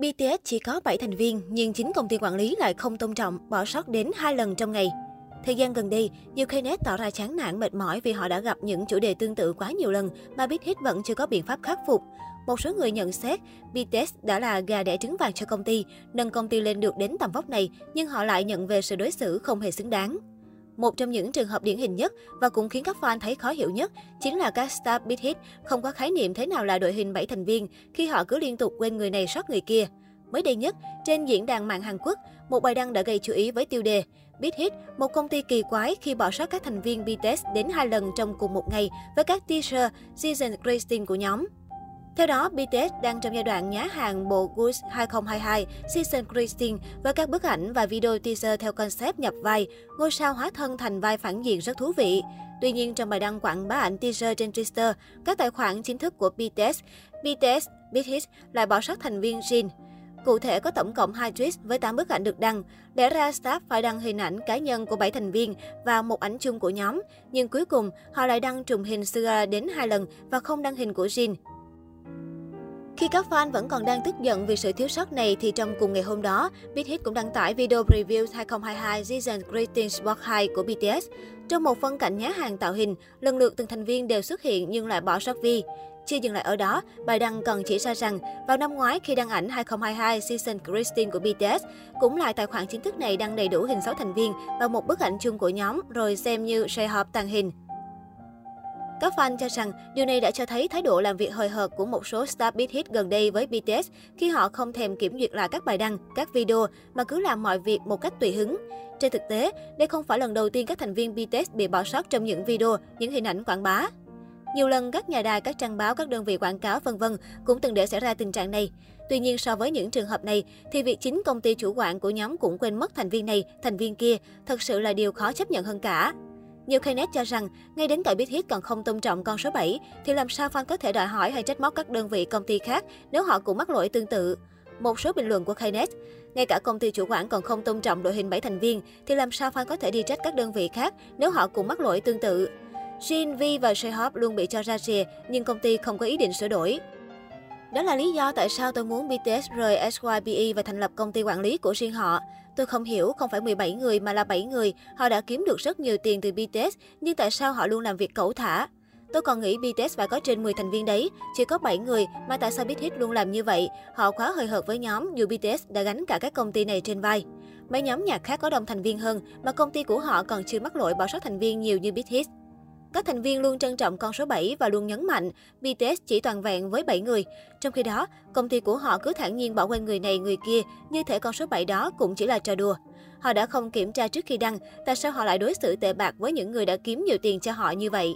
BTS chỉ có 7 thành viên, nhưng chính công ty quản lý lại không tôn trọng, bỏ sót đến hai lần trong ngày. Thời gian gần đây, nhiều Knet tỏ ra chán nản mệt mỏi vì họ đã gặp những chủ đề tương tự quá nhiều lần mà Big Hit vẫn chưa có biện pháp khắc phục. Một số người nhận xét BTS đã là gà đẻ trứng vàng cho công ty, nâng công ty lên được đến tầm vóc này, nhưng họ lại nhận về sự đối xử không hề xứng đáng. Một trong những trường hợp điển hình nhất và cũng khiến các fan thấy khó hiểu nhất chính là các star Big Hit không có khái niệm thế nào là đội hình 7 thành viên khi họ cứ liên tục quên người này sót người kia. Mới đây nhất, trên diễn đàn mạng Hàn Quốc, một bài đăng đã gây chú ý với tiêu đề Big Hit, một công ty kỳ quái khi bỏ sót các thành viên BTS đến hai lần trong cùng một ngày với các teaser Season Christine của nhóm. Theo đó, BTS đang trong giai đoạn nhá hàng bộ Goose 2022 Season Christine với các bức ảnh và video teaser theo concept nhập vai, ngôi sao hóa thân thành vai phản diện rất thú vị. Tuy nhiên, trong bài đăng quảng bá ảnh teaser trên Twitter, các tài khoản chính thức của BTS, BTS BTS lại bỏ sót thành viên Jin. Cụ thể có tổng cộng 2 tweet với 8 bức ảnh được đăng. Lẽ ra staff phải đăng hình ảnh cá nhân của 7 thành viên và một ảnh chung của nhóm. Nhưng cuối cùng, họ lại đăng trùng hình Suga đến hai lần và không đăng hình của Jin. Khi các fan vẫn còn đang tức giận vì sự thiếu sót này thì trong cùng ngày hôm đó, Big Hit cũng đăng tải video review 2022 Season Greetings Part 2 của BTS. Trong một phân cảnh nhá hàng tạo hình, lần lượt từng thành viên đều xuất hiện nhưng lại bỏ sót Vi. Chưa dừng lại ở đó, bài đăng còn chỉ ra rằng vào năm ngoái khi đăng ảnh 2022 Season Christine của BTS, cũng là tài khoản chính thức này đăng đầy đủ hình 6 thành viên và một bức ảnh chung của nhóm rồi xem như share họp tàng hình. Các fan cho rằng điều này đã cho thấy thái độ làm việc hời hợt của một số star beat hit gần đây với BTS khi họ không thèm kiểm duyệt lại các bài đăng, các video mà cứ làm mọi việc một cách tùy hứng. Trên thực tế, đây không phải lần đầu tiên các thành viên BTS bị bỏ sót trong những video, những hình ảnh quảng bá. Nhiều lần các nhà đài, các trang báo, các đơn vị quảng cáo vân vân cũng từng để xảy ra tình trạng này. Tuy nhiên so với những trường hợp này thì việc chính công ty chủ quản của nhóm cũng quên mất thành viên này, thành viên kia thật sự là điều khó chấp nhận hơn cả. Nhiều Knet cho rằng, ngay đến cả Big Hit còn không tôn trọng con số 7, thì làm sao fan có thể đòi hỏi hay trách móc các đơn vị công ty khác nếu họ cũng mắc lỗi tương tự. Một số bình luận của Knet, ngay cả công ty chủ quản còn không tôn trọng đội hình 7 thành viên, thì làm sao fan có thể đi trách các đơn vị khác nếu họ cũng mắc lỗi tương tự. Jin, V và J-Hope luôn bị cho ra rìa, nhưng công ty không có ý định sửa đổi. Đó là lý do tại sao tôi muốn BTS rời SYBE và thành lập công ty quản lý của riêng họ. Tôi không hiểu, không phải 17 người mà là 7 người. Họ đã kiếm được rất nhiều tiền từ BTS, nhưng tại sao họ luôn làm việc cẩu thả? Tôi còn nghĩ BTS phải có trên 10 thành viên đấy, chỉ có 7 người, mà tại sao Big Hit luôn làm như vậy? Họ quá hời hợt với nhóm, dù BTS đã gánh cả các công ty này trên vai. Mấy nhóm nhạc khác có đông thành viên hơn, mà công ty của họ còn chưa mắc lỗi bỏ sót thành viên nhiều như Big Hit. Các thành viên luôn trân trọng con số 7 và luôn nhấn mạnh BTS chỉ toàn vẹn với 7 người. Trong khi đó, công ty của họ cứ thản nhiên bỏ quên người này người kia, như thể con số 7 đó cũng chỉ là trò đùa. Họ đã không kiểm tra trước khi đăng, tại sao họ lại đối xử tệ bạc với những người đã kiếm nhiều tiền cho họ như vậy?